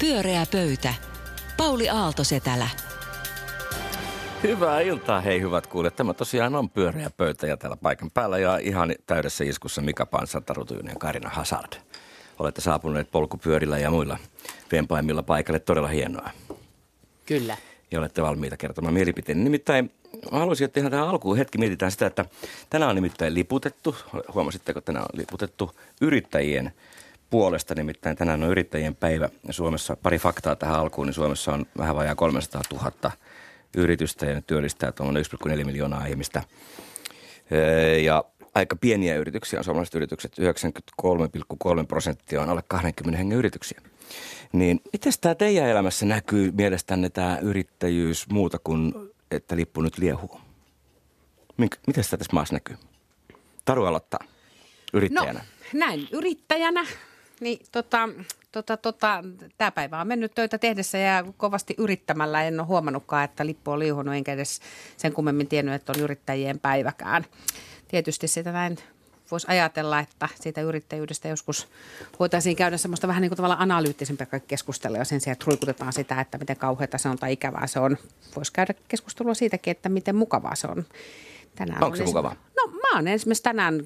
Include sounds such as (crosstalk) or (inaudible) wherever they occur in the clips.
Pyöreä pöytä. Pauli Aaltosetälä. Hyvää iltaa, hei hyvät kuulijat. Tämä tosiaan on pyöreä pöytä ja täällä paikan päällä ja ihan täydessä iskussa Mika Pansar, Taru ja Karina Hazard. Olette saapuneet polkupyörillä ja muilla vempaimilla paikalle. Todella hienoa. Kyllä. Ja olette valmiita kertomaan mielipiteen. Nimittäin mä haluaisin, että ihan tähän alkuun hetki mietitään sitä, että tänään on nimittäin liputettu, huomasitteko, että tänään on liputettu yrittäjien puolesta, nimittäin tänään on yrittäjien päivä. Suomessa, pari faktaa tähän alkuun, niin Suomessa on vähän vajaa 300 000 yritystä ja ne työllistää tuon 1,4 miljoonaa ihmistä. Ja aika pieniä yrityksiä on suomalaiset yritykset, 93,3 prosenttia on alle 20 hengen yrityksiä. Niin miten tämä teidän elämässä näkyy mielestänne tämä yrittäjyys muuta kuin, että lippu nyt liehuu? Miten sitä tässä maassa näkyy? Taru aloittaa yrittäjänä. No, näin yrittäjänä niin tota, tota, tota, tämä päivä on mennyt töitä tehdessä ja kovasti yrittämällä. En ole huomannutkaan, että lippu on liuhunut, enkä edes sen kummemmin tiennyt, että on yrittäjien päiväkään. Tietysti sitä näin voisi ajatella, että siitä yrittäjyydestä joskus voitaisiin käydä semmoista vähän niin kuin tavallaan analyyttisempää keskustelua sen sijaan, että ruikutetaan sitä, että miten kauheata se on tai ikävää se on. Voisi käydä keskustelua siitäkin, että miten mukavaa se on. Tänään Onko se mukavaa? No mä oon esimerkiksi tänään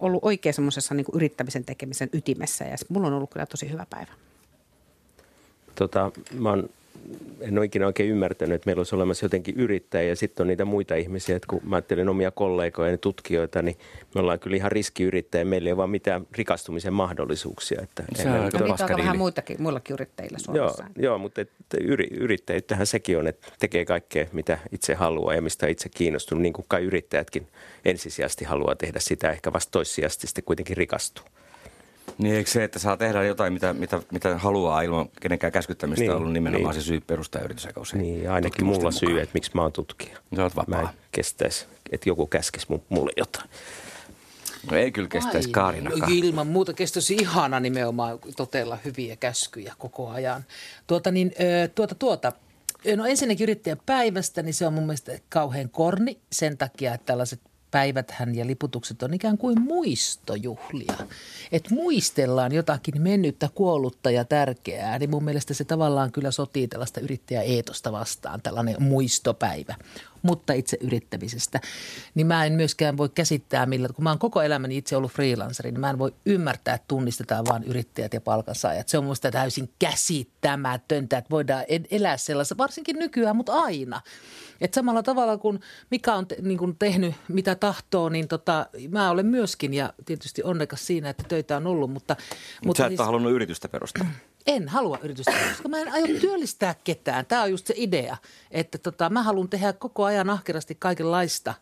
ollut oikein semmoisessa niin yrittämisen tekemisen ytimessä ja mulla on ollut kyllä tosi hyvä päivä. Tota, mä oon en ole ikinä oikein ymmärtänyt, että meillä olisi olemassa jotenkin yrittäjiä ja sitten on niitä muita ihmisiä, että kun mä ajattelen omia kollegoja ja tutkijoita, niin me ollaan kyllä ihan riskiyrittäjiä, meillä ei ole vaan mitään rikastumisen mahdollisuuksia. Että se on aika niitä on vähän muitakin, muillakin yrittäjillä Suomessa. Joo, joo mutta että yri, yrittäjyyttähän sekin on, että tekee kaikkea, mitä itse haluaa ja mistä itse kiinnostunut, niin kuin kai yrittäjätkin ensisijaisesti haluaa tehdä sitä, ehkä vasta toissijasti sitten kuitenkin rikastuu. Niin eikö se, että saa tehdä jotain, mitä, mitä, mitä haluaa ilman kenenkään käskyttämistä, niin, on ollut nimenomaan niin. se syy perustaa yritys aika usein. Niin, ainakin mulla mukaan. syy, että miksi mä oon tutkija. Sä oot vapaa. Mä en kestäisi, että joku käskisi mulle jotain. No ei kyllä kestäisi Kaarinakaan. Ilman muuta kestäisi ihana nimenomaan totella hyviä käskyjä koko ajan. Tuota niin, tuota, tuota, No ensinnäkin yrittäjän päivästä, niin se on mun mielestä kauhean korni sen takia, että tällaiset päiväthän ja liputukset on ikään kuin muistojuhlia. Että muistellaan jotakin mennyttä, kuollutta ja tärkeää, niin mun mielestä se tavallaan kyllä sotii tällaista yrittäjäeetosta vastaan, tällainen muistopäivä. Mutta itse yrittämisestä, niin mä en myöskään voi käsittää millä, kun mä oon koko elämäni itse ollut freelanceri, niin mä en voi ymmärtää, että tunnistetaan vain yrittäjät ja palkansaajat. Se on musta täysin käsittämätöntä, että voidaan elää sellaisessa, varsinkin nykyään, mutta aina. Et samalla tavalla kuin Mika on te, niin kuin tehnyt mitä tahtoo, niin tota, mä olen myöskin ja tietysti onnekas siinä, että töitä on ollut. Mutta, Mut mutta sä et siis, halunnut yritystä perustaa. En halua yritystä, koska mä en aio työllistää ketään. Tämä on just se idea, että tota, mä haluan tehdä koko ajan ahkerasti kaikenlaista,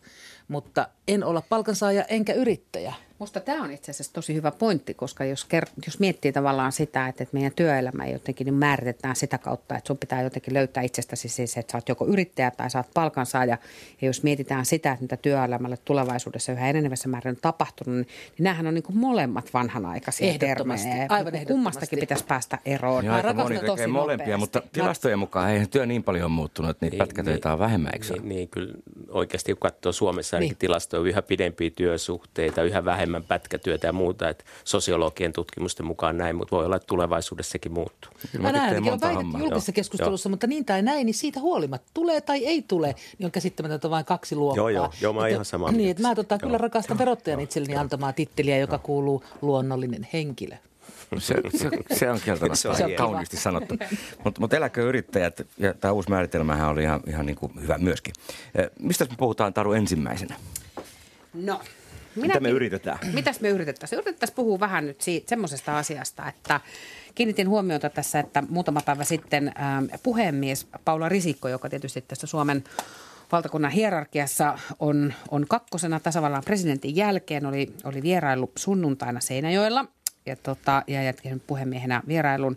mutta en olla palkansaaja enkä yrittäjä – Musta tämä on itse asiassa tosi hyvä pointti, koska jos, ker- jos miettii tavallaan sitä, että, että meidän työelämä jotenkin niin määritetään sitä kautta, että sun pitää jotenkin löytää itsestäsi siis, että sä oot joko yrittäjä tai sä oot palkansaaja. Ja jos mietitään sitä, että mitä työelämälle tulevaisuudessa yhä enenevässä määrin on tapahtunut, niin, niin näähän on niin kuin molemmat vanhanaikaisia termejä. Aivan ehdottomasti. Kummastakin pitäisi päästä eroon. Ja aika moni tekee molempia, nopeasti. mutta tilastojen mukaan ei työ niin paljon muuttunut, että niitä niin, pätkätöitä niin, on vähemmän, eikö niin, niin, kyllä oikeasti kun katsoo Suomessa niin. tilastoja, yhä pidempiä työsuhteita, yhä vähemmän vähemmän pätkätyötä ja muuta. Että sosiologien tutkimusten mukaan näin, mutta voi olla, että tulevaisuudessa sekin muuttuu. Mä näen on julkisessa keskustelussa, joo. mutta niin tai näin, niin siitä huolimatta tulee tai ei tule, niin on käsittämätöntä vain kaksi luokkaa. Joo, joo, joo mä oon ihan sama Niin, että mä tota, kyllä rakastan verottajan itselleni antamaa titteliä, joka kuuluu luonnollinen henkilö. Se, se, se on kieltämättä se on kauniisti sanottu. Mutta mut eläköyrittäjät, ja tämä uusi määritelmähän oli ihan, ihan niin kuin hyvä myöskin. Mistä me puhutaan Taru ensimmäisenä? No, Minäkin, Mitä me yritetään? Mitäs me yritetään? Yritetään puhua vähän nyt siitä, semmoisesta asiasta, että kiinnitin huomiota tässä, että muutama päivä sitten äh, puhemies Paula Risikko, joka tietysti tässä Suomen valtakunnan hierarkiassa on, on kakkosena tasavallan presidentin jälkeen, oli, oli vierailu sunnuntaina Seinäjoella ja, tota, ja jätkin puhemiehenä vierailun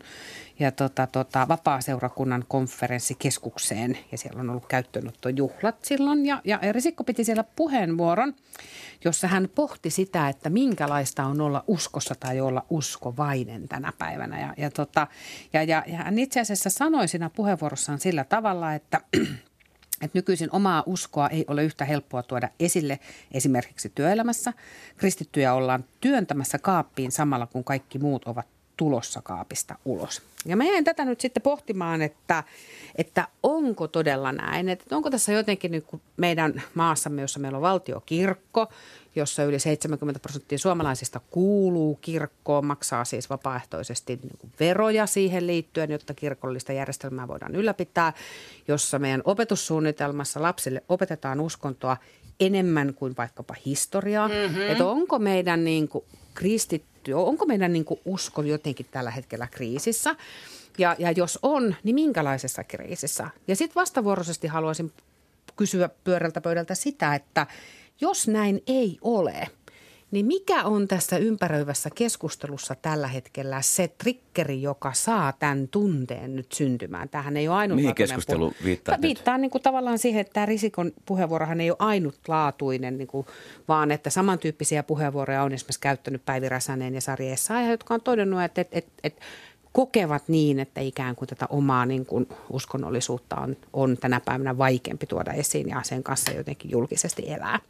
ja tota, tota, vapaa-seurakunnan konferenssikeskukseen ja siellä on ollut käyttöönottojuhlat silloin ja, ja Risikko piti siellä puheenvuoron – jossa hän pohti sitä, että minkälaista on olla uskossa tai olla uskovainen tänä päivänä. Ja, ja, tota, ja, ja, ja hän itse asiassa sanoi siinä puheenvuorossaan sillä tavalla, että (clears throat) että nykyisin omaa uskoa ei ole yhtä helppoa tuoda esille esimerkiksi työelämässä. Kristittyjä ollaan työntämässä kaappiin samalla kun kaikki muut ovat tulossa kaapista ulos. Ja mä jäin tätä nyt sitten pohtimaan, että, että onko todella näin, että onko tässä jotenkin nyt meidän maassamme, jossa meillä on valtiokirkko, jossa yli 70 prosenttia suomalaisista kuuluu kirkkoon, maksaa siis vapaaehtoisesti niin veroja siihen liittyen, jotta kirkollista järjestelmää voidaan ylläpitää, jossa meidän opetussuunnitelmassa lapsille opetetaan uskontoa enemmän kuin vaikkapa historiaa. Mm-hmm. Että onko meidän niin kuin kristitty, onko meidän niin kuin usko jotenkin tällä hetkellä kriisissä? Ja, ja jos on, niin minkälaisessa kriisissä? Ja sitten vastavuoroisesti haluaisin kysyä pyörältä pöydältä sitä, että jos näin ei ole – niin mikä on tässä ympäröivässä keskustelussa tällä hetkellä se trikkeri, joka saa tämän tunteen nyt syntymään? Tähän ei ole ainut Mihin keskustelu viittaa Viittaa niin kuin tavallaan siihen, että tämä Risikon puheenvuorohan ei ole ainutlaatuinen, niin kuin, vaan että samantyyppisiä puheenvuoroja on esimerkiksi käyttänyt Päivi Räsänen ja Sari Essayah, jotka on todennut, että, että, että, että kokevat niin, että ikään kuin tätä omaa niin kuin uskonnollisuutta on, on tänä päivänä vaikeampi tuoda esiin ja sen kanssa jotenkin julkisesti elää.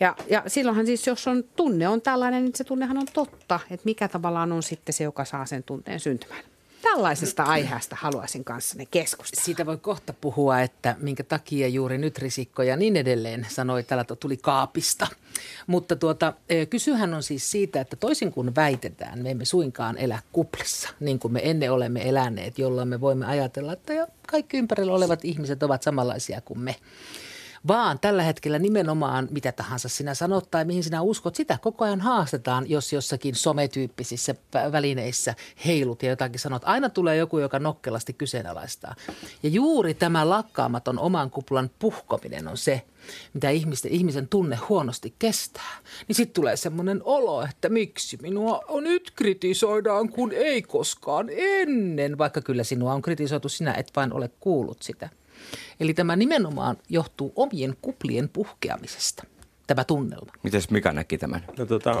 Ja, ja silloinhan siis, jos on tunne on tällainen, niin se tunnehan on totta, että mikä tavallaan on sitten se, joka saa sen tunteen syntymään. Tällaisesta aiheesta haluaisin kanssanne keskustella. Siitä voi kohta puhua, että minkä takia juuri nyt risikko ja niin edelleen sanoi, että täällä tuli kaapista. Mutta tuota, e, kysyhän on siis siitä, että toisin kuin väitetään, me emme suinkaan elä kuplissa, niin kuin me ennen olemme eläneet, jolloin me voimme ajatella, että kaikki ympärillä olevat ihmiset ovat samanlaisia kuin me vaan tällä hetkellä nimenomaan mitä tahansa sinä sanot tai mihin sinä uskot, sitä koko ajan haastetaan, jos jossakin sometyyppisissä välineissä heilut ja jotakin sanot. Aina tulee joku, joka nokkelasti kyseenalaistaa. Ja juuri tämä lakkaamaton oman kuplan puhkominen on se, mitä ihmisten, ihmisen tunne huonosti kestää. Niin sitten tulee semmoinen olo, että miksi minua on nyt kritisoidaan, kun ei koskaan ennen, vaikka kyllä sinua on kritisoitu, sinä et vain ole kuullut sitä. Eli tämä nimenomaan johtuu omien kuplien puhkeamisesta tämä tunnelma. Miten Mika näki tämän no, tota,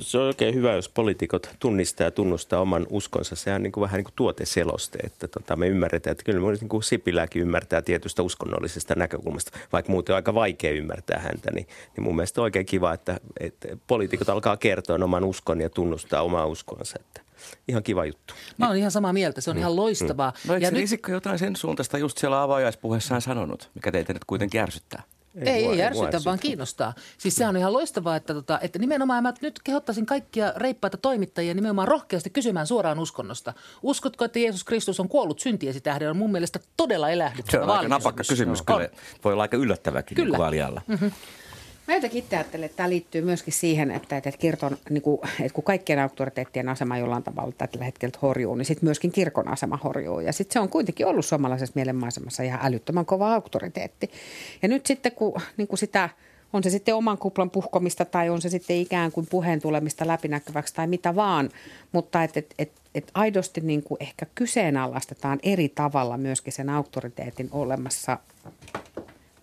Se on oikein hyvä, jos poliitikot tunnistaa ja tunnustaa oman uskonsa. Sehän on niin kuin, vähän niin kuin tuoteseloste, että tota, me ymmärretään, että kyllä niin kuin Sipiläkin ymmärtää tietystä uskonnollisesta näkökulmasta, vaikka muuten on aika vaikea ymmärtää häntä, niin, niin mun mielestä on oikein kiva, että, että poliitikot alkaa kertoa oman uskon ja tunnustaa omaa uskonsa. Että ihan kiva juttu. Mä oon ihan samaa mieltä, se on mm. ihan loistavaa. Mm. No eikö ja nyt... Risikko jotain sen suuntaista just siellä avaajaispuheessaan sanonut, mikä teitä nyt kuitenkin ärsyttää? Ei, ei, ei ärsytä, vaan kiinnostaa. Siis se on ihan loistavaa, että, tota, että nimenomaan mä nyt kehottaisin kaikkia reippaita toimittajia nimenomaan rohkeasti kysymään suoraan uskonnosta. Uskotko, että Jeesus Kristus on kuollut syntiesi tähden? On mun mielestä todella elähdyttävä Se on aika napakka kysymys, kyllä. Voi olla aika yllättäväkin kyllä. Niin mm-hmm. Mä jotenkin itse ajattelen, että tämä liittyy myöskin siihen, että, että, kirkon, niin kuin, että kun kaikkien auktoriteettien asema jollain tavalla tällä hetkellä horjuu, niin sitten myöskin kirkon asema horjuu. Ja sitten se on kuitenkin ollut suomalaisessa mielenmaisemassa ihan älyttömän kova auktoriteetti. Ja nyt sitten kun niin kuin sitä, on se sitten oman kuplan puhkomista tai on se sitten ikään kuin puheen tulemista läpinäkyväksi tai mitä vaan, mutta että et, et, et aidosti niin kuin ehkä kyseenalaistetaan eri tavalla myöskin sen auktoriteetin olemassa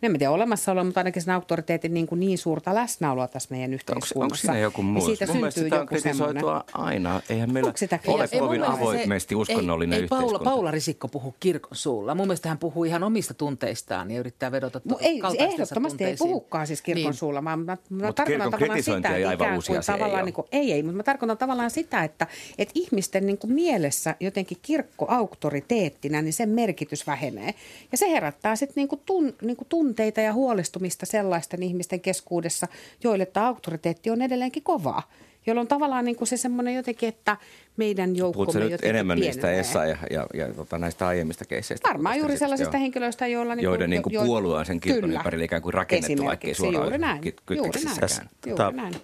en tiedä olemassaoloa, mutta ainakin sen auktoriteetin niin, kuin niin suurta läsnäoloa tässä meidän yhteiskunnassa. Onko, onko siinä joku muu? Ja siitä Mun syntyy joku semmoinen. aina. Eihän meillä sitä ole ei, kovin avoimesti se, uskonnollinen ei, ei Paula, Paula Risikko puhu kirkon suulla. Mun mielestä hän puhuu ihan omista tunteistaan ja yrittää vedota no, ei, Ehdottomasti ei puhukaan siis kirkon niin. suulla. Mä, mä, mä tarkoitan tavallaan sitä, ei aivan uusi asia tavallaan, ei, niin kuin, ei, ei, mutta mä tarkoitan tavallaan sitä, että, että ihmisten niin kuin mielessä jotenkin kirkko auktoriteettina, niin sen merkitys vähenee. Ja se herättää sitten niin kuin tun, niin kuin tunteita ja huolestumista sellaisten ihmisten keskuudessa, joille tämä auktoriteetti on edelleenkin kovaa. Jolloin tavallaan niin kuin se semmoinen jotenkin, että meidän joukkomme Puhutko nyt enemmän pienenee. niistä Essa ja, ja, ja tota, näistä aiemmista keisseistä? Varmaan juuri sellaisista henkilöistä, joilla... Niin joiden niin kuin jo, puolue on sen kirkon ympärille ikään kuin rakennettu, vaikka ei suoraan juuri näin. Juuri näin. Juuri näin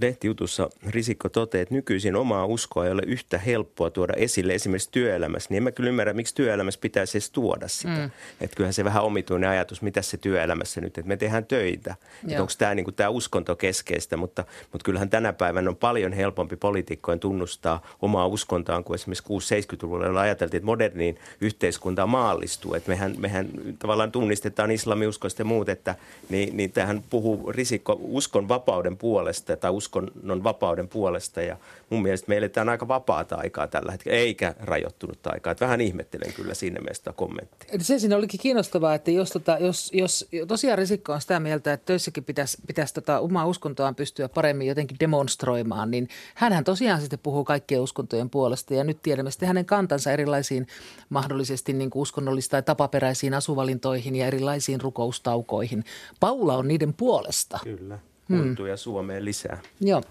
lehtijutussa Risikko toteaa, että nykyisin omaa uskoa ei ole yhtä helppoa tuoda esille esimerkiksi työelämässä. Niin en mä kyllä ymmärrä, miksi työelämässä pitäisi edes tuoda sitä. Mm. Että kyllähän se vähän omituinen ajatus, mitä se työelämässä nyt, että me tehdään töitä. Että onko tämä niinku, tää uskonto keskeistä, mutta, mutta kyllähän tänä päivänä on paljon helpompi poliitikkojen tunnustaa omaa uskontoaan kuin esimerkiksi 6-70-luvulla, jolla ajateltiin, että moderniin yhteiskuntaan maallistuu. Että mehän, mehän tavallaan tunnistetaan islamiuskoista ja muut, että niin, niin tähän puhuu Risikko uskon vapauden puolesta puolesta tai uskonnon vapauden puolesta. Ja mun mielestä me eletään aika vapaata aikaa tällä hetkellä, eikä rajoittunutta aikaa. Että vähän ihmettelen kyllä siinä mielessä kommenttia. Se siinä olikin kiinnostavaa, että jos, tota, jos, jos tosiaan Risikko on sitä mieltä, että töissäkin pitäisi, pitäisi tota omaa uskontoaan pystyä paremmin jotenkin demonstroimaan, niin hänhän tosiaan sitten puhuu kaikkien uskontojen puolesta. Ja nyt tiedämme sitten hänen kantansa erilaisiin mahdollisesti niin kuin uskonnollista tai tapaperäisiin asuvalintoihin ja erilaisiin rukoustaukoihin. Paula on niiden puolesta. Kyllä, kuntuja hmm. Suomeen lisää. Joo.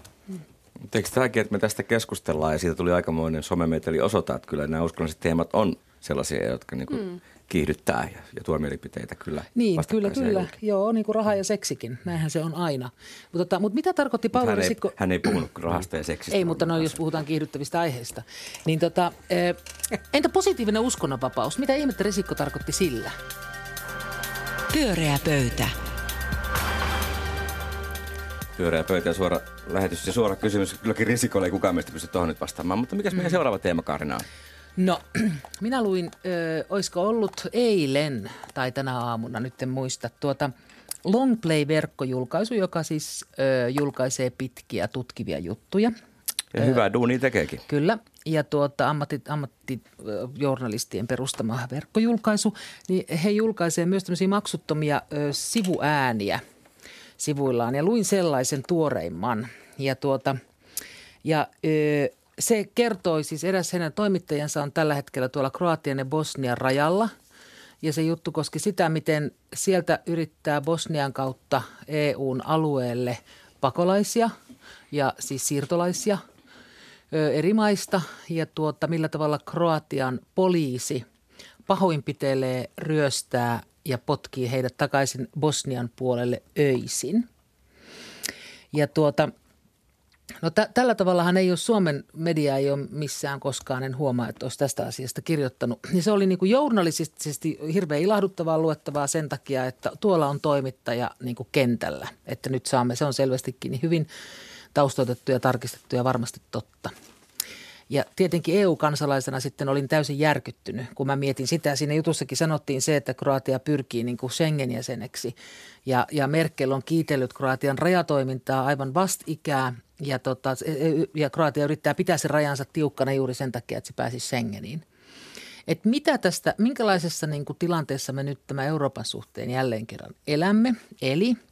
Eikö tämäkin, että me tästä keskustellaan ja siitä tuli aikamoinen somemeteli osoittaa, että kyllä nämä uskonnolliset teemat on sellaisia, jotka niin kuin mm. kiihdyttää ja, ja tuo mielipiteitä kyllä. Niin, kyllä, kyllä. Julki. Joo, niin kuin raha ja seksikin. Näinhän se on aina. Mutta, tota, mutta mitä tarkoitti Paula hän, Risikko? Ei, hän ei puhunut rahasta ja seksistä. Ei, mutta no, jos puhutaan kiihdyttävistä aiheista. Niin tota, entä positiivinen uskonnonvapaus? Mitä ihmettä Risikko tarkoitti sillä? Pyöreä pöytä. Pyöreä pöytä ja suora lähetys ja suora kysymys. Kylläkin Risikolle ei kukaan meistä pysty tuohon nyt vastaamaan. Mutta mikä mm. meidän seuraava teema, Kaarina on? No, (clears throat) minä luin, ö, olisiko ollut eilen tai tänä aamuna, nyt en muista, tuota Longplay-verkkojulkaisu, joka siis ö, julkaisee pitkiä tutkivia juttuja. Ja hyvää duunia tekeekin. Kyllä, ja tuota, ammatti, ammattijournalistien perustama verkkojulkaisu, niin he julkaisevat myös tämmöisiä maksuttomia ö, sivuääniä sivuillaan. Ja luin sellaisen tuoreimman. Ja, tuota, ja ö, se kertoi siis, eräs hänen toimittajansa on tällä hetkellä tuolla Kroatian ja Bosnian rajalla. Ja se juttu koski sitä, miten sieltä yrittää Bosnian kautta EUn alueelle pakolaisia ja siis siirtolaisia – eri maista ja tuota, millä tavalla Kroatian poliisi pahoinpitelee, ryöstää ja potkii heidät takaisin Bosnian puolelle öisin. Ja tuota, no t- tällä tavallahan ei ole Suomen media ei ole missään koskaan, en huomaa, että olisi tästä asiasta kirjoittanut. Ja se oli niin kuin journalistisesti hirveän ilahduttavaa luettavaa sen takia, että tuolla on toimittaja niin kuin kentällä. Että nyt saamme, se on selvästikin niin hyvin taustoitettu ja tarkistettu ja varmasti totta. Ja tietenkin EU-kansalaisena sitten olin täysin järkyttynyt, kun mä mietin sitä. Siinä jutussakin sanottiin se, että Kroatia pyrkii niin kuin Schengen-jäseneksi. Ja, ja Merkel on kiitellyt Kroatian rajatoimintaa aivan vastikää. Ja, tota, e, ja Kroatia yrittää pitää sen rajansa tiukkana juuri sen takia, että se pääsisi Schengeniin. Et mitä tästä, minkälaisessa niin kuin tilanteessa me nyt tämä Euroopan suhteen jälleen kerran elämme? Eli –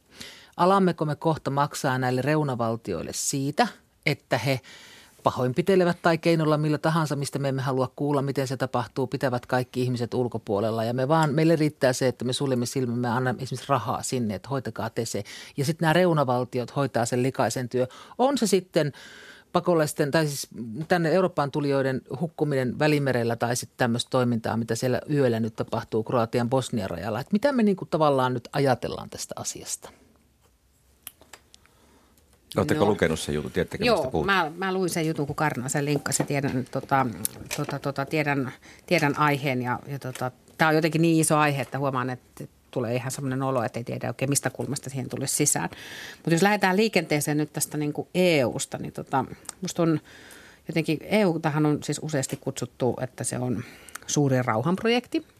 Alammeko me kohta maksaa näille reunavaltioille siitä, että he pahoinpitelevät tai keinolla millä tahansa, mistä me emme halua kuulla, miten se tapahtuu, pitävät kaikki ihmiset ulkopuolella. Ja me vaan, meille riittää se, että me suljemme silmämme ja annamme esimerkiksi rahaa sinne, että hoitakaa te se. Ja sitten nämä reunavaltiot hoitaa sen likaisen työ. On se sitten pakolaisten, tai siis tänne Eurooppaan tulijoiden hukkuminen välimerellä tai sitten tämmöistä toimintaa, mitä siellä yöllä nyt tapahtuu Kroatian Bosnian rajalla. Että mitä me niin tavallaan nyt ajatellaan tästä asiasta? Oletteko lukenut sen jutun? Tiedättekö, Joo, mä, mä, luin sen jutun, kun Karna sen linkkasi. Tiedän, tota, tota, tota, tiedän, tiedän aiheen ja, ja tota, tämä on jotenkin niin iso aihe, että huomaan, että tulee ihan semmoinen olo, että ei tiedä oikein mistä kulmasta siihen tulisi sisään. Mutta jos lähdetään liikenteeseen nyt tästä niin kuin EU-sta, niin tota, musta on jotenkin, EU-tahan on siis useasti kutsuttu, että se on suuri rauhanprojekti –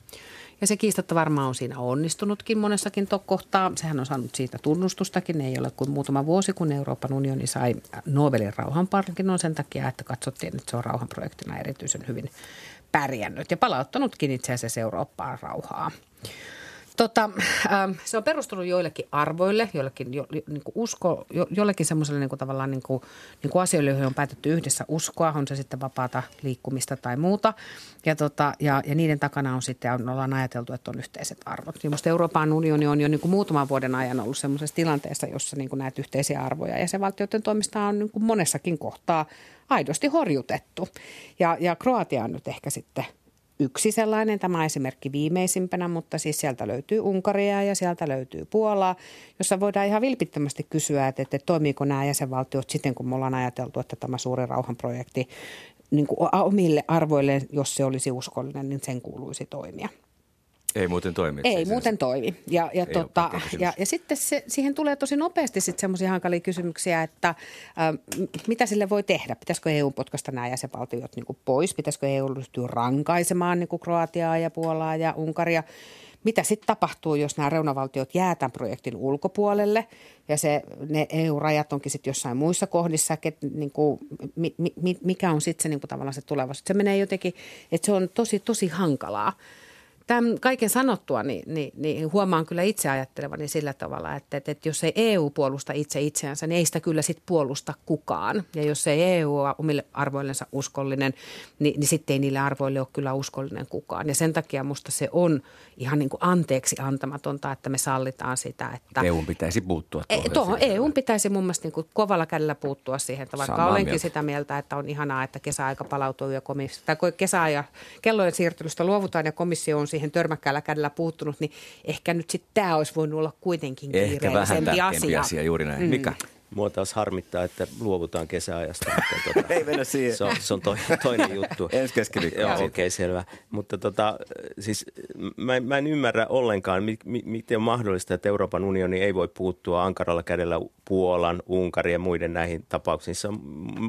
ja se kiistatta varmaan on siinä onnistunutkin monessakin kohtaa. Sehän on saanut siitä tunnustustakin. Ei ole kuin muutama vuosi, kun Euroopan unioni sai Nobelin rauhanpalkinnon sen takia, että katsottiin, että se on rauhanprojektina erityisen hyvin pärjännyt ja palauttanutkin itse asiassa Eurooppaan rauhaa. Tota, äh, se on perustunut joillekin arvoille, joillekin jo, niin kuin usko, jo, jollekin semmoiselle niin tavallaan niin kuin, niin kuin asioille, joihin on päätetty yhdessä uskoa, on se sitten vapaata liikkumista tai muuta. Ja, tota, ja, ja niiden takana on sitten, on, ollaan ajateltu, että on yhteiset arvot. Niin musta Euroopan unioni on jo niin kuin muutaman vuoden ajan ollut semmoisessa tilanteessa, jossa niin kuin näitä yhteisiä arvoja ja valtioiden toimista on niin kuin monessakin kohtaa aidosti horjutettu. Ja, ja Kroatia on nyt ehkä sitten – yksi sellainen, tämä esimerkki viimeisimpänä, mutta siis sieltä löytyy Unkaria ja sieltä löytyy Puolaa, jossa voidaan ihan vilpittömästi kysyä, että, että toimiiko nämä jäsenvaltiot siten, kun me ollaan ajateltu, että tämä suuri rauhanprojekti niin kuin omille arvoille, jos se olisi uskollinen, niin sen kuuluisi toimia. Ei muuten toimi. Ei muuten toimi. Ja, ja, tota, ja, ja sitten se, siihen tulee tosi nopeasti sitten semmoisia hankalia kysymyksiä, että äh, mitä sille voi tehdä? Pitäisikö EU potkasta nämä jäsenvaltiot niin pois? Pitäisikö EU ryhtyä rankaisemaan niin Kroatiaa ja Puolaa ja Unkaria? mitä sitten tapahtuu, jos nämä reunavaltiot jää tämän projektin ulkopuolelle ja se, ne EU-rajat onkin sitten jossain muissa kohdissa, ket, niin kuin, mi, mi, mikä on sitten se niin kuin tavallaan se tulevaisuus. Se menee jotenkin, että se on tosi, tosi hankalaa tämän kaiken sanottua, niin, niin, niin huomaan kyllä itse ajattelevani sillä tavalla, että, että, että jos ei EU puolusta itse itseänsä, niin ei sitä kyllä sit puolusta kukaan. Ja jos ei EU ole omille arvoillensa uskollinen, niin, niin sitten ei niille arvoille ole kyllä uskollinen kukaan. Ja sen takia musta se on ihan niin kuin anteeksi antamatonta, että me sallitaan sitä. Että EU pitäisi puuttua tuohon. E, tuohon EU pitäisi mun mielestä niin kuin kovalla kädellä puuttua siihen, että vaikka Samaa olenkin mieltä. sitä mieltä, että on ihanaa, että kesäaika palautuu ja komissio, tai kesäaja kellojen siirtelystä luovutaan ja komissio on siihen törmäkkäällä kädellä puuttunut, niin ehkä nyt sitten tämä olisi voinut olla kuitenkin Ehkä vähän asia. asia juuri näin. Mm. Mikä? Mua taas harmittaa, että luovutaan kesäajasta. Mutta tuota, (laughs) Ei mennä siihen. Se on, se on toinen, toinen juttu. (laughs) Ensi keskiviikko. Joo, okei, okay, selvä. Mutta tota, siis mä, mä en ymmärrä ollenkaan, mi, mi, miten on mahdollista, että Euroopan unioni ei voi puuttua ankaralla kädellä Puolan, Unkarin ja muiden näihin tapauksiin.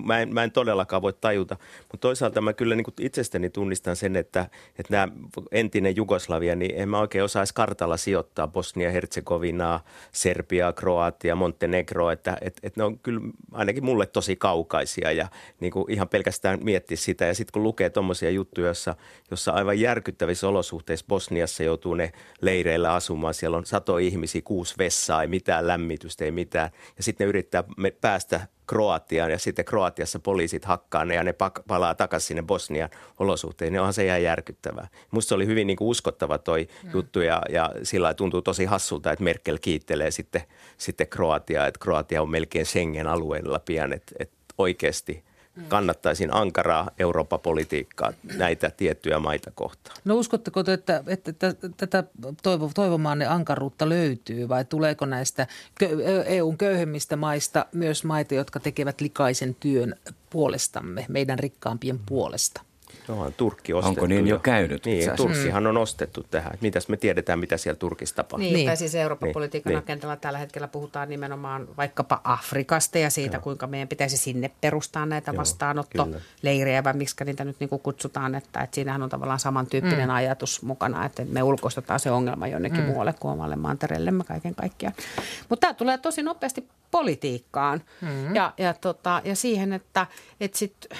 Mä en, mä en todellakaan voi tajuta, mutta toisaalta mä kyllä niin itsestäni tunnistan sen, että, että nämä entinen Jugoslavia, niin en mä oikein osaisi kartalla sijoittaa Bosnia, Herzegovinaa, Serbia, Kroatia, Montenegro, että, että, että ne on kyllä ainakin mulle tosi kaukaisia ja niin kuin ihan pelkästään miettiä sitä. Ja sitten kun lukee tuommoisia juttuja, jossa, jossa aivan järkyttävissä olosuhteissa Bosniassa joutuu ne leireillä asumaan, siellä on sato ihmisiä, kuusi vessaa, ei mitään lämmitystä, ei mitään ja sitten ne yrittää päästä Kroatiaan ja sitten Kroatiassa poliisit hakkaa ne ja ne palaa takaisin sinne Bosnian olosuhteisiin. Ne onhan se ihan järkyttävää. Musta se oli hyvin niin kuin uskottava toi mm. juttu ja, ja sillä tuntuu tosi hassulta, että Merkel kiittelee sitten, sitten Kroatiaa, että Kroatia on melkein Schengen-alueella pian, että, että oikeasti – kannattaisin ankaraa Eurooppa-politiikkaa näitä tiettyjä maita kohtaan. No uskotteko te, että, että, tätä toivo, toivomaanne ankaruutta löytyy vai tuleeko näistä EUn köyhemmistä maista myös maita, jotka tekevät likaisen työn puolestamme, meidän rikkaampien puolesta? No, on Turkki ostettu. Onko niin jo käynyt? Niin, Turkkihan on ostettu tähän. Mitäs me tiedetään, mitä siellä Turkissa tapahtuu? Niin, niin. tai siis Euroopan niin. politiikan niin. agendalla tällä hetkellä puhutaan nimenomaan vaikkapa Afrikasta ja siitä, Joo. kuinka meidän pitäisi sinne perustaa näitä Joo, vastaanottoleirejä, vai miksi niitä nyt niin kuin kutsutaan, että, että siinähän on tavallaan samantyyppinen mm. ajatus mukana, että me ulkoistetaan se ongelma jonnekin mm. muualle kuin omalle mantereellemme kaiken kaikkiaan. Mutta tämä tulee tosi nopeasti politiikkaan mm. ja, ja, tota, ja siihen, että, että sitten...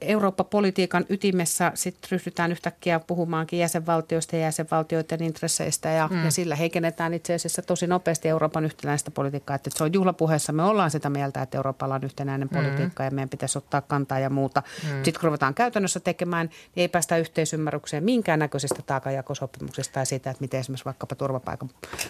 Eurooppa-politiikan ytimessä sitten ryhdytään yhtäkkiä puhumaankin jäsenvaltioista ja jäsenvaltioiden intresseistä ja, mm. ja sillä heikennetään itse asiassa tosi nopeasti Euroopan yhtenäistä politiikkaa. Että se on juhlapuheessa, me ollaan sitä mieltä, että Euroopalla on yhtenäinen mm. politiikka ja meidän pitäisi ottaa kantaa ja muuta. Mm. Sitten kun ruvetaan käytännössä tekemään, niin ei päästä yhteisymmärrykseen minkäännäköisestä taakajakosopimuksesta ja siitä, että miten esimerkiksi vaikkapa turvapaikka,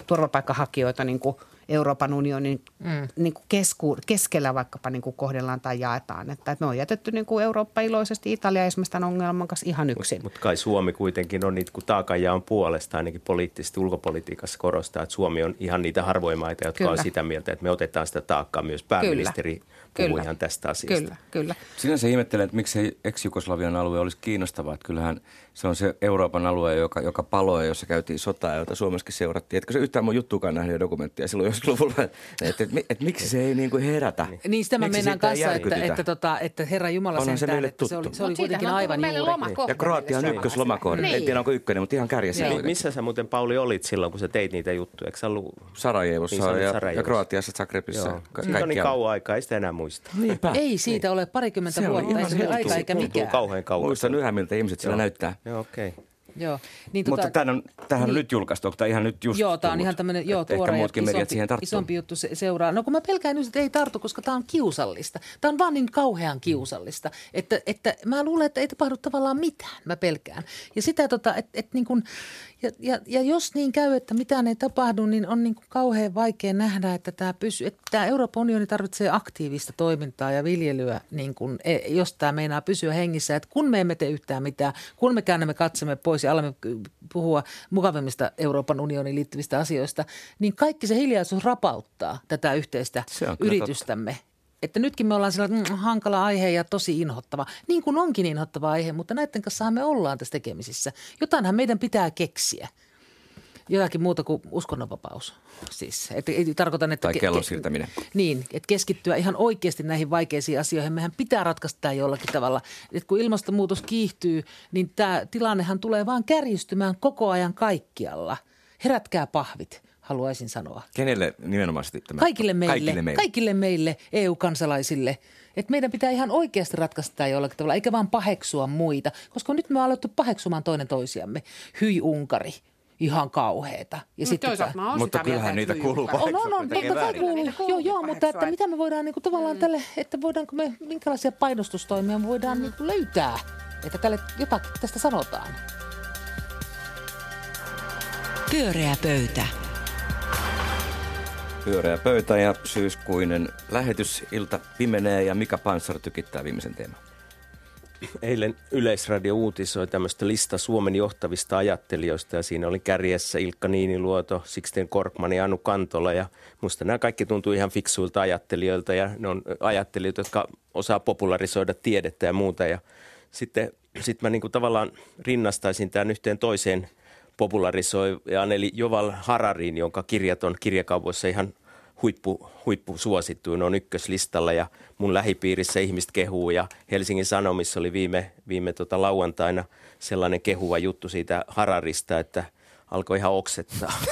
turvapaikkahakijoita niin kuin Euroopan unionin mm. niin kuin kesku, keskellä vaikkapa niin kuin kohdellaan tai jaetaan. Että, että me on jätetty niin kuin Euro Eurooppa iloisesti Italia esimerkiksi tämän ongelman kanssa ihan yksin. Mutta mut kai Suomi kuitenkin on niitä, kun taakanjaon puolesta ainakin poliittisesti ulkopolitiikassa korostaa, että Suomi on ihan niitä harvoja maita, jotka kyllä. on sitä mieltä, että me otetaan sitä taakkaa. Myös pääministeri kyllä. puhui kyllä. ihan tästä asiasta. Kyllä, kyllä. Sinänsä ihmettelen, että miksi ex-Jugoslavian alue olisi kiinnostava. Että kyllähän se on se Euroopan alue, joka, joka paloi, jossa käytiin sotaa, jota Suomessakin seurattiin. Etkö se yhtään mun juttuakaan nähnyt dokumenttia silloin joskus luvulla, että, että, että, että miksi se ei niin kuin herätä? Niin sitä mä mennään kanssa, että, että, että, tota, että Herra Jumala sentään, se meille tuttu. Se oli, se oli kuitenkin aivan juuri. Ja Kroatia on ykköslomakohde. Niin. En tiedä, onko ykkönen, mutta ihan kärjessä. Niin. Missä sä muuten, Pauli, olit silloin, kun sä teit niitä juttuja? Eikö sä ollut... Sarajevossa niin, ja, Sarajevossa. ja Kroatiassa, Zagrebissa. Joo. Ka- siitä on niin kauan aikaa, ei sitä enää muista. Niinpä. Ei siitä niin. ole parikymmentä vuotta, ei se aika eikä mikään. kauhean kauan. Muistan yhä, miltä ihmiset siellä näyttää. Joo, okei. Okay. Joo. Niin, Mutta tämähän on, tämähän niin, on nyt julkaistu, onko tämä ihan nyt just Joo, tämä on ihan tämmöinen, joo, tuore muutkin isompi, siihen isompi juttu se, seuraa. No kun mä pelkään nyt, että ei tartu, koska tämä on kiusallista. Tämä on vaan niin kauhean kiusallista, että, että mä luulen, että ei tapahdu tavallaan mitään, mä pelkään. Ja sitä, tota, että et niin kuin, ja, ja, ja jos niin käy, että mitään ei tapahdu, niin on niin kuin kauhean vaikea nähdä, että tämä, pysy, että tämä Euroopan unioni tarvitsee aktiivista toimintaa ja viljelyä, niin kuin, e, jos tämä meinaa pysyä hengissä. Että kun me emme tee yhtään mitään, kun me käännämme katsemme pois ja alamme puhua mukavimmista Euroopan unionin liittyvistä asioista, niin kaikki se hiljaisuus rapauttaa tätä yhteistä yritystämme. Totta. Että nytkin me ollaan sellainen mm, hankala aihe ja tosi inhottava. Niin kuin onkin inhottava aihe, mutta näiden kanssa me ollaan tässä tekemisissä. Jotainhan meidän pitää keksiä. Jotakin muuta kuin uskonnonvapaus. Siis, et, ei tarkoitan, että... Tai kellon siirtäminen. Niin, että keskittyä ihan oikeasti näihin vaikeisiin asioihin. Mehän pitää ratkaista tämä jollakin tavalla. Et kun ilmastonmuutos kiihtyy, niin tämä tilannehan tulee vaan kärjistymään koko ajan kaikkialla. Herätkää pahvit haluaisin sanoa. Kenelle nimenomaisesti tämä? Kaikille meille, kaikille meille, kaikille meille EU-kansalaisille. Että meidän pitää ihan oikeasti ratkaista tämä jollakin tavalla, eikä vaan paheksua muita. Koska nyt me on alettu paheksumaan toinen toisiamme. Hyi Unkari, ihan kauheeta. Ja sitten tämä, mutta kyllähän niitä kuuluu on, on, on, totta kai kuuluu. Joo, joo, mutta että mitä me voidaan niinku tavallaan mm. tälle, että voidaanko me, minkälaisia painostustoimia me voidaan mm. niinku löytää, että tälle jotakin tästä sanotaan. Pyöreä pöytä. Pyöreä pöytä ja syyskuinen lähetysilta pimenee ja Mika Panssar tykittää viimeisen teeman. Eilen Yleisradio uutisoi tämmöistä lista Suomen johtavista ajattelijoista ja siinä oli kärjessä Ilkka Niiniluoto, Sixten Korkman ja Anu Kantola ja musta nämä kaikki tuntuu ihan fiksuilta ajattelijoilta ja ne on ajattelijoita, jotka osaa popularisoida tiedettä ja muuta ja sitten sit mä niin kuin tavallaan rinnastaisin tämän yhteen toiseen popularisoijan eli Joval Hararin, jonka kirjat on kirjakaupoissa ihan huippu, huippu suosittu, ne on ykköslistalla ja mun lähipiirissä ihmiset kehuu ja Helsingin Sanomissa oli viime, viime tota lauantaina sellainen kehuva juttu siitä Hararista, että alkoi ihan oksettaa. (laughs)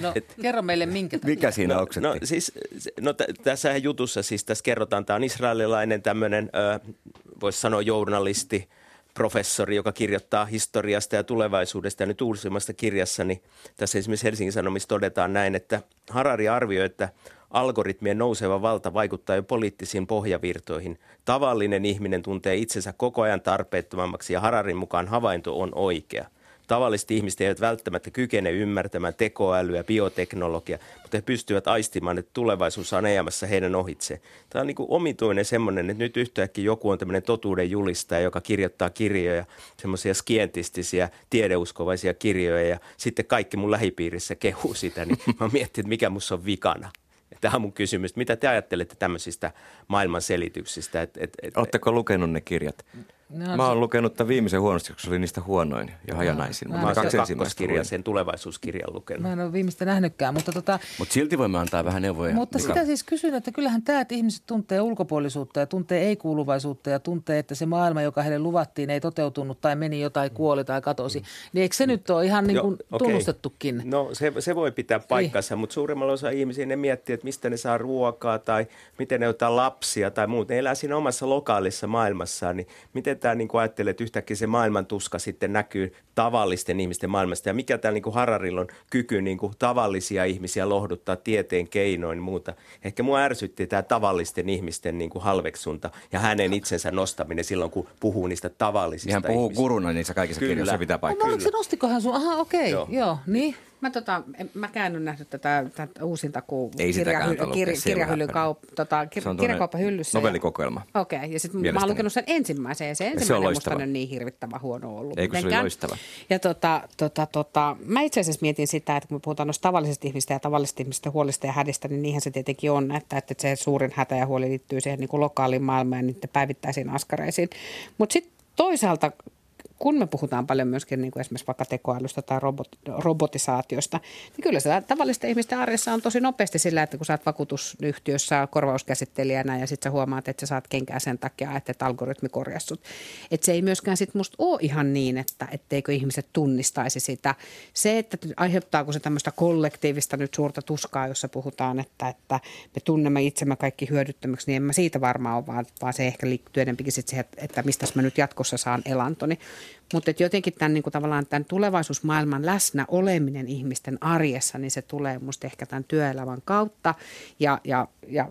No, et, kerro meille minkä takia. Mikä siinä oksetti? No, no siis, no t- tässä jutussa siis tässä kerrotaan, tämä on israelilainen tämmöinen, voisi sanoa journalisti, professori, joka kirjoittaa historiasta ja tulevaisuudesta. Ja nyt uusimmasta kirjassa, niin tässä esimerkiksi Helsingin Sanomissa todetaan näin, että Harari arvioi, että algoritmien nouseva valta vaikuttaa jo poliittisiin pohjavirtoihin. Tavallinen ihminen tuntee itsensä koko ajan tarpeettomammaksi ja Hararin mukaan havainto on oikea – tavalliset ihmiset eivät välttämättä kykene ymmärtämään tekoälyä, bioteknologiaa, mutta he pystyvät aistimaan, että tulevaisuus on ajamassa heidän ohitse. Tämä on niin kuin omituinen semmoinen, että nyt yhtäkkiä joku on tämmöinen totuuden julistaja, joka kirjoittaa kirjoja, semmoisia skientistisiä, tiedeuskovaisia kirjoja ja sitten kaikki mun lähipiirissä kehuu sitä, niin mä mietin, että mikä musta on vikana. Tämä on mun kysymys. Mitä te ajattelette tämmöisistä maailman selityksistä? Et, et, et, Oletteko lukenut ne kirjat? No, mä oon lukenut tämän viimeisen huonosti, koska se oli niistä huonoin ja hajanaisin. Mä, mä, kaksi ensimmäistä kirjaa, sen tulevaisuuskirjan lukenut. Mä en ole viimeistä nähnytkään, mutta tota... Mut silti voimme antaa vähän neuvoja. Mutta mikä... sitä siis kysyn, että kyllähän tämä, että ihmiset tuntee ulkopuolisuutta ja tuntee ei-kuuluvaisuutta ja tuntee, että se maailma, joka heille luvattiin, ei toteutunut tai meni jotain, kuoli tai katosi. Niin eikö se nyt ole ihan niin kuin jo, tunnustettukin? No se, se voi pitää paikkansa, niin. mutta suurimmalla osa ihmisiä ne miettii, että mistä ne saa ruokaa tai miten ne ottaa lapsia tai muuta. Ne elää siinä omassa lokaalissa maailmassaan, niin miten tämä niin kuin ajattelee, että yhtäkkiä se maailman tuska sitten näkyy tavallisten ihmisten maailmasta. Ja mikä täällä niin Hararilla on kyky niin kuin tavallisia ihmisiä lohduttaa tieteen keinoin muuta. Ehkä mua ärsytti tämä tavallisten ihmisten niin kuin halveksunta ja hänen itsensä nostaminen silloin, kun puhuu niistä tavallisista Hän puhuu ihmisistä. kuruna niissä kaikissa Kyllä. kirjoissa, pitää paikkaa. No, se nostikohan sun? Aha, okei, okay. joo. joo, niin. Mä, tota, mäkään en nähnyt tätä, tätä uusinta kuin Ei kirjahy, kir, kirjahyllyn kaup, tota, kir, kirjakauppa hyllyssä. Novellikokoelma. Okei, okay, ja sitten mä oon lukenut sen ensimmäisen, ja se ensimmäinen musta on niin hirvittävä huono ollut. Eikö se oli loistava? Ja tota, tota, tota, mä itse asiassa mietin sitä, että kun me puhutaan noista tavallisista ihmistä ja tavallisista ihmistä huolista ja hädistä, niin niinhän se tietenkin on, että, että se suurin hätä ja huoli liittyy siihen niin kuin lokaaliin maailmaan ja niiden päivittäisiin askareisiin. Mutta sitten toisaalta kun me puhutaan paljon myöskin niin kuin esimerkiksi vaikka tekoälystä tai robot, robotisaatiosta, niin kyllä se tavallista ihmisten arjessa on tosi nopeasti sillä, että kun sä oot vakuutusyhtiössä korvauskäsittelijänä ja sitten sä huomaat, että sä saat kenkää sen takia, että et algoritmi korjassut. Että se ei myöskään sitten musta ole ihan niin, että etteikö ihmiset tunnistaisi sitä. Se, että aiheuttaako se tämmöistä kollektiivista nyt suurta tuskaa, jossa puhutaan, että, että me tunnemme itsemme kaikki hyödyttömäksi, niin en mä siitä varmaan ole, vaan, vaan se ehkä liittyy enemmänkin sitten siihen, että, että mistä mä nyt jatkossa saan elantoni. Mutta jotenkin tämän, niin kuin tavallaan tämän tulevaisuusmaailman läsnä oleminen ihmisten arjessa, niin se tulee musta ehkä tämän työelämän kautta. Ja, ja, ja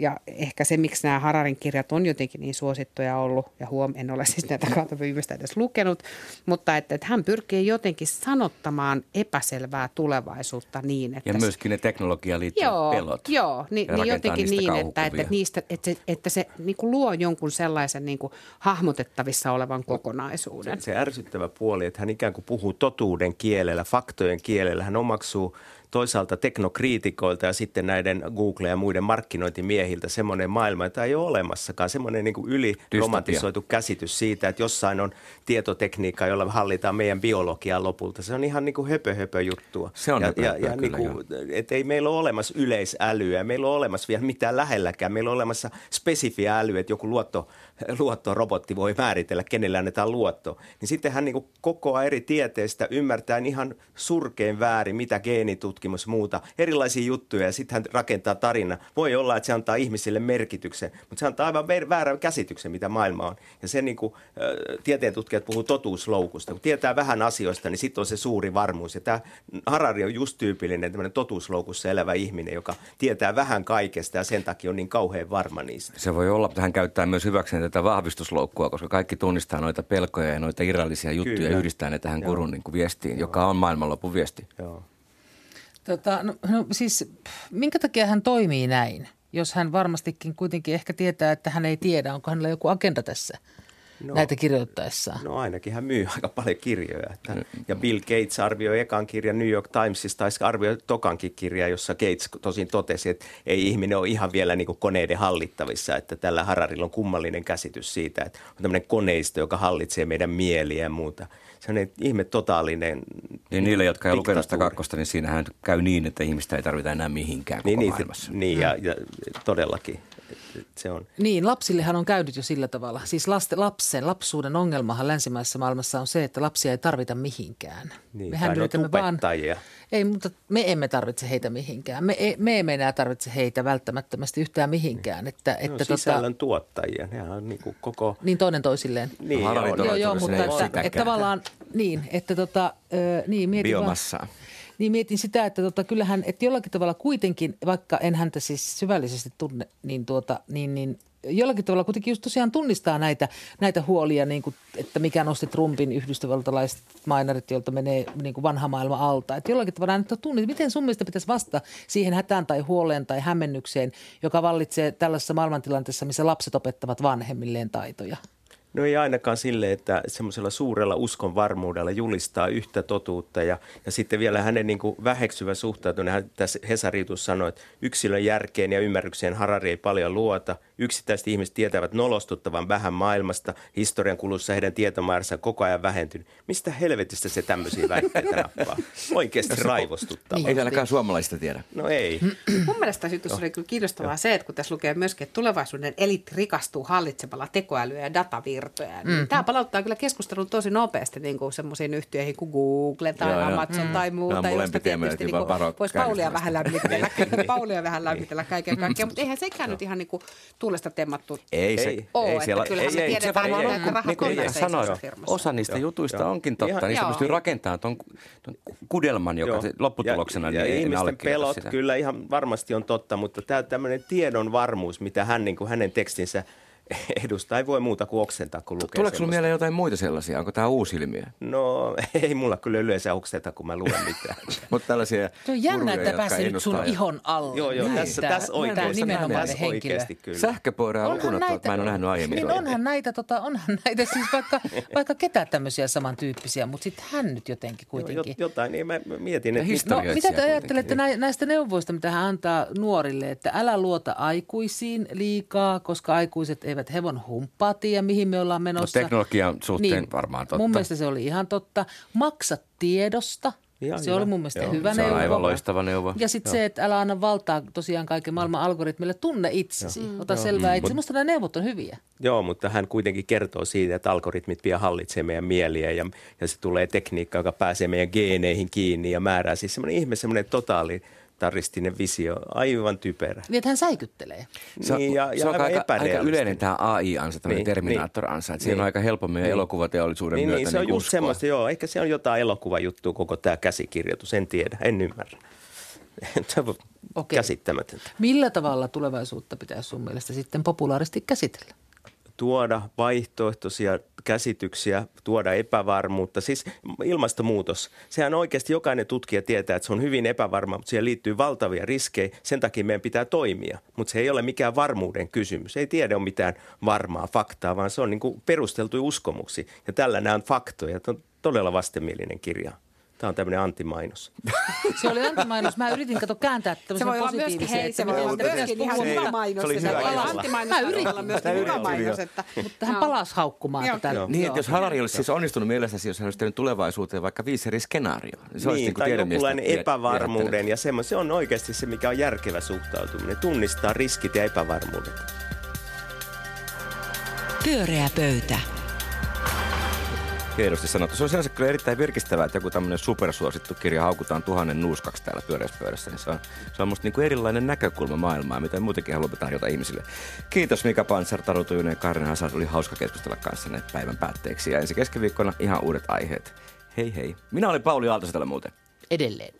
ja ehkä se, miksi nämä Hararin kirjat on jotenkin niin suosittuja ollut, ja huom, en ole siis näitä kautta viimeistä edes lukenut, mutta että, että hän pyrkii jotenkin sanottamaan epäselvää tulevaisuutta niin, että... Ja myöskin ne teknologiaan liittyvät joo, pelot. Joo, niin, niin jotenkin niin, että, että, niistä, että se, että se niin kuin luo jonkun sellaisen niin kuin hahmotettavissa olevan kokonaisuuden. Se, se ärsyttävä puoli, että hän ikään kuin puhuu totuuden kielellä, faktojen kielellä. Hän omaksuu toisaalta teknokriitikoilta ja sitten näiden Google ja muiden markkinointimiehiltä semmoinen maailma, että ei ole olemassakaan. Semmoinen niin yli romantisoitu käsitys siitä, että jossain on tietotekniikka, jolla hallitaan meidän biologiaa lopulta. Se on ihan niin kuin höpö, höpö juttua. Se on ja, höpö, ja, höpö, ja kyllä, niin kuin, että ei meillä ole olemassa yleisälyä, meillä ole olemassa vielä mitään lähelläkään. Meillä on olemassa spesifiä älyä, että joku luotto, luottorobotti voi määritellä, kenelle annetaan luotto. Niin sitten hän niin kuin kokoaa eri tieteistä ymmärtää ihan surkein väärin, mitä geenitutkimus muuta, erilaisia juttuja ja sitten hän rakentaa tarina. Voi olla, että se antaa ihmisille merkityksen, mutta se antaa aivan väärän käsityksen, mitä maailma on. Ja se niin kuin, tieteen tutkijat puhuu totuusloukusta. Kun tietää vähän asioista, niin sitten on se suuri varmuus. Ja tämä Harari on just tyypillinen tämmöinen totuusloukussa elävä ihminen, joka tietää vähän kaikesta ja sen takia on niin kauhean varma niistä. Se voi olla, että hän käyttää myös hyväkseen tätä vahvistusloukkua, koska kaikki tunnistaa noita pelkoja ja noita irrallisia juttuja Kyllä. ja yhdistää ne tähän kurun niin kuin viestiin, Joo. joka on maailmanlopun viesti. Joo. Tota, no, no siis minkä takia hän toimii näin, jos hän varmastikin kuitenkin ehkä tietää, että hän ei tiedä, onko hänellä joku agenda tässä – no, näitä kirjoittaessaan? No ainakin hän myy aika paljon kirjoja. Että, mm. ja Bill Gates arvioi ekan kirjan New York Timesista, tai arvioi tokankin kirjaa, jossa Gates tosin totesi, että ei ihminen ole ihan vielä niin koneiden hallittavissa, että tällä Hararilla on kummallinen käsitys siitä, että on tämmöinen koneisto, joka hallitsee meidän mieliä ja muuta. Se on ihme totaalinen Niin niille, jotka ei lukenut sitä kakkosta, niin siinähän käy niin, että ihmistä ei tarvita enää mihinkään niin, koko niin, maailmassa. Niin, ja, ja todellakin se on. Niin, lapsillehan on käynyt jo sillä tavalla. Siis lasten, lapsen, lapsuuden ongelmahan länsimaisessa maailmassa on se, että lapsia ei tarvita mihinkään. Niin, Mehän yritämme vaan, ei, mutta me emme tarvitse heitä mihinkään. Me, me emme enää tarvitse heitä välttämättömästi yhtään mihinkään. Että, että tota- sisällön tota, tuottajia. Nehän on niin kuin koko... Niin toinen toisilleen. Niin, no, joo, joo, joo mutta että, että, tavallaan niin, että tota, niin, mietin Biomassaa. Vaan, niin mietin sitä, että tota, kyllähän, että jollakin tavalla kuitenkin, vaikka en häntä siis syvällisesti tunne, niin, tuota, niin, niin jollakin tavalla kuitenkin just tosiaan tunnistaa näitä, näitä huolia, niin kuin, että mikä nosti Trumpin yhdysvaltalaiset mainarit, joilta menee niin kuin vanha maailma alta. Että jollakin tavalla että tunnistaa, miten sun mielestä pitäisi vastata siihen hätään tai huoleen tai hämmennykseen, joka vallitsee tällaisessa maailmantilanteessa, missä lapset opettavat vanhemmilleen taitoja. No ei ainakaan sille, että semmoisella suurella uskon varmuudella julistaa yhtä totuutta ja, ja sitten vielä hänen niin kuin väheksyvä suhtautuminen. Hän tässä Hesaritus sanoi, että yksilön järkeen ja ymmärrykseen Harari ei paljon luota. Yksittäiset ihmiset tietävät nolostuttavan vähän maailmasta. Historian kulussa heidän tietomääränsä on koko ajan vähentynyt. Mistä helvetistä se tämmöisiä väitteitä nappaa? Oikeasti raivostuttavaa. Niin, ei tälläkään suomalaista tiedä. No ei. (clears throat) Mun mielestä tässä jutussa oli kyllä kiinnostavaa se, että kun tässä lukee myöskin, että tulevaisuuden eliitti rikastuu hallitsemalla tekoälyä ja datavirtaa virtoja. Niin mm. Tämä palauttaa kyllä keskustelun tosi nopeasti niin kuin semmoisiin yhtiöihin kuin Google tai joo, Amazon mm. tai muuta, no, josta tietysti niin voisi (laughs) Paulia vähän lämmitellä, Paulia vähän lämmitellä kaiken kaikkiaan, mutta eihän sekään nyt ihan niin kuin tuulesta temmattu ei, se, ei, ole, ei siellä, kyllähän me tiedetään, että rahat on näissä Osa niistä jutuista onkin totta, niistä pystyy rakentamaan tuon kudelman, joka lopputuloksena ja, niin ihmisten pelot kyllä ihan varmasti on totta, mutta tämä tämmöinen tiedon varmuus, mitä hän niin kuin hänen tekstinsä – (laughs) edustaa ei voi muuta kuin oksentaa, kun lukee Tuleeko sinulla mieleen jotain muita sellaisia? Onko tämä uusi ilmiö? No (laughs) ei mulla kyllä yleensä okseta, kun mä luen (laughs) mitään. Mutta tällaisia Se on jännä, että pääsee nyt sun ihon alle. Joo, joo, tässä, tässä oikeasti, tässä oikeasti kyllä. Sähköpoiraa lukunottamatta, mä en ole nähnyt aiemmin. Niin onhan näitä, tota, onhan näitä siis vaikka, vaikka ketä tämmöisiä samantyyppisiä, mutta sitten hän nyt jotenkin kuitenkin. Jo, jotain, niin mä mietin. Että... No, mitä te ajattelette näistä neuvoista, mitä hän antaa nuorille, että älä luota aikuisiin liikaa, koska aikuiset eivät eivät hevon humppaa tiedä, mihin me ollaan menossa. No teknologian suhteen niin, varmaan totta. Mun mielestä se oli ihan totta. Maksa tiedosta. Ihan se hyvä. oli mun mielestä Joo, hyvä se neuvo. on aivan loistava neuvo. Ja sitten se, että älä anna valtaa tosiaan kaiken maailman algoritmille. Tunne itsesi. Joo. Ota Joo. selvää itse. Musta nämä neuvot on hyviä. Joo, mutta hän kuitenkin kertoo siitä, että algoritmit vielä hallitsee meidän mieliä ja, ja se tulee tekniikka, joka pääsee meidän geeneihin kiinni ja määrää. Siis semmoinen ihme, semmoinen totaali militaristinen visio, aivan typerä. Niin, että hän säikyttelee. Se on, niin, ja, ja se on aika, aika yleinen tämä AI-ansa, tämä niin, Terminator-ansa. Niin, siinä on aika helppo meidän niin, elokuvateollisuuden niin, myötä niin, se on niin just semmoista, joo. Ehkä se on jotain elokuvajuttua koko tämä käsikirjoitus, en tiedä, en ymmärrä. (laughs) okay. käsittämätöntä. Millä tavalla tulevaisuutta pitäisi sun mielestä sitten populaaristi käsitellä? tuoda vaihtoehtoisia käsityksiä, tuoda epävarmuutta. Siis ilmastonmuutos, sehän oikeasti jokainen tutkija tietää, että se on hyvin epävarma, mutta siihen liittyy valtavia riskejä. Sen takia meidän pitää toimia, mutta se ei ole mikään varmuuden kysymys. Ei tiedä ole mitään varmaa faktaa, vaan se on niin perusteltu uskomuksi. Ja tällä nämä on faktoja. Tämä on todella vastenmielinen kirja. Tämä on tämmöinen antimainos. (laughs) Se oli antimainos. Mä yritin kato kääntää Se tämmöisen voi olla myöskin, hei, se voi olla myöskin ihan hyvä mainos. Se oli Se hyvä voi olla kyllä. antimainos, Mä se yritin. olla myöskin hyvä mainos. joo. Että, Mutta hän Joo. palasi haukkumaan Joo, tätä. kyllä. Niin, Joo. että jos Harari olisi siis onnistunut mielessäsi, jos hän olisi tehnyt tulevaisuuteen vaikka viisi eri skenaario. Se olisi niin, kuin tai jonkunlainen vie- epävarmuuden ja semmoinen. Se on oikeasti se, mikä on järkevä suhtautuminen. Tunnistaa riskit ja epävarmuudet. Pyöreä pöytä. Hienosti sanottu. Se on sinänsä kyllä erittäin virkistävää, että joku tämmöinen supersuosittu kirja haukutaan tuhannen nuuskaksi täällä pyöreässä pöydässä. Niin se on, se on musta niin kuin erilainen näkökulma maailmaa, mitä muutenkin haluamme tarjota ihmisille. Kiitos Mika Panzer, Taru Tujunen ja Karin Hazard. Oli hauska keskustella kanssanne päivän päätteeksi. Ja ensi keskiviikkona ihan uudet aiheet. Hei hei. Minä olin Pauli Aaltosetellä muuten. Edelleen.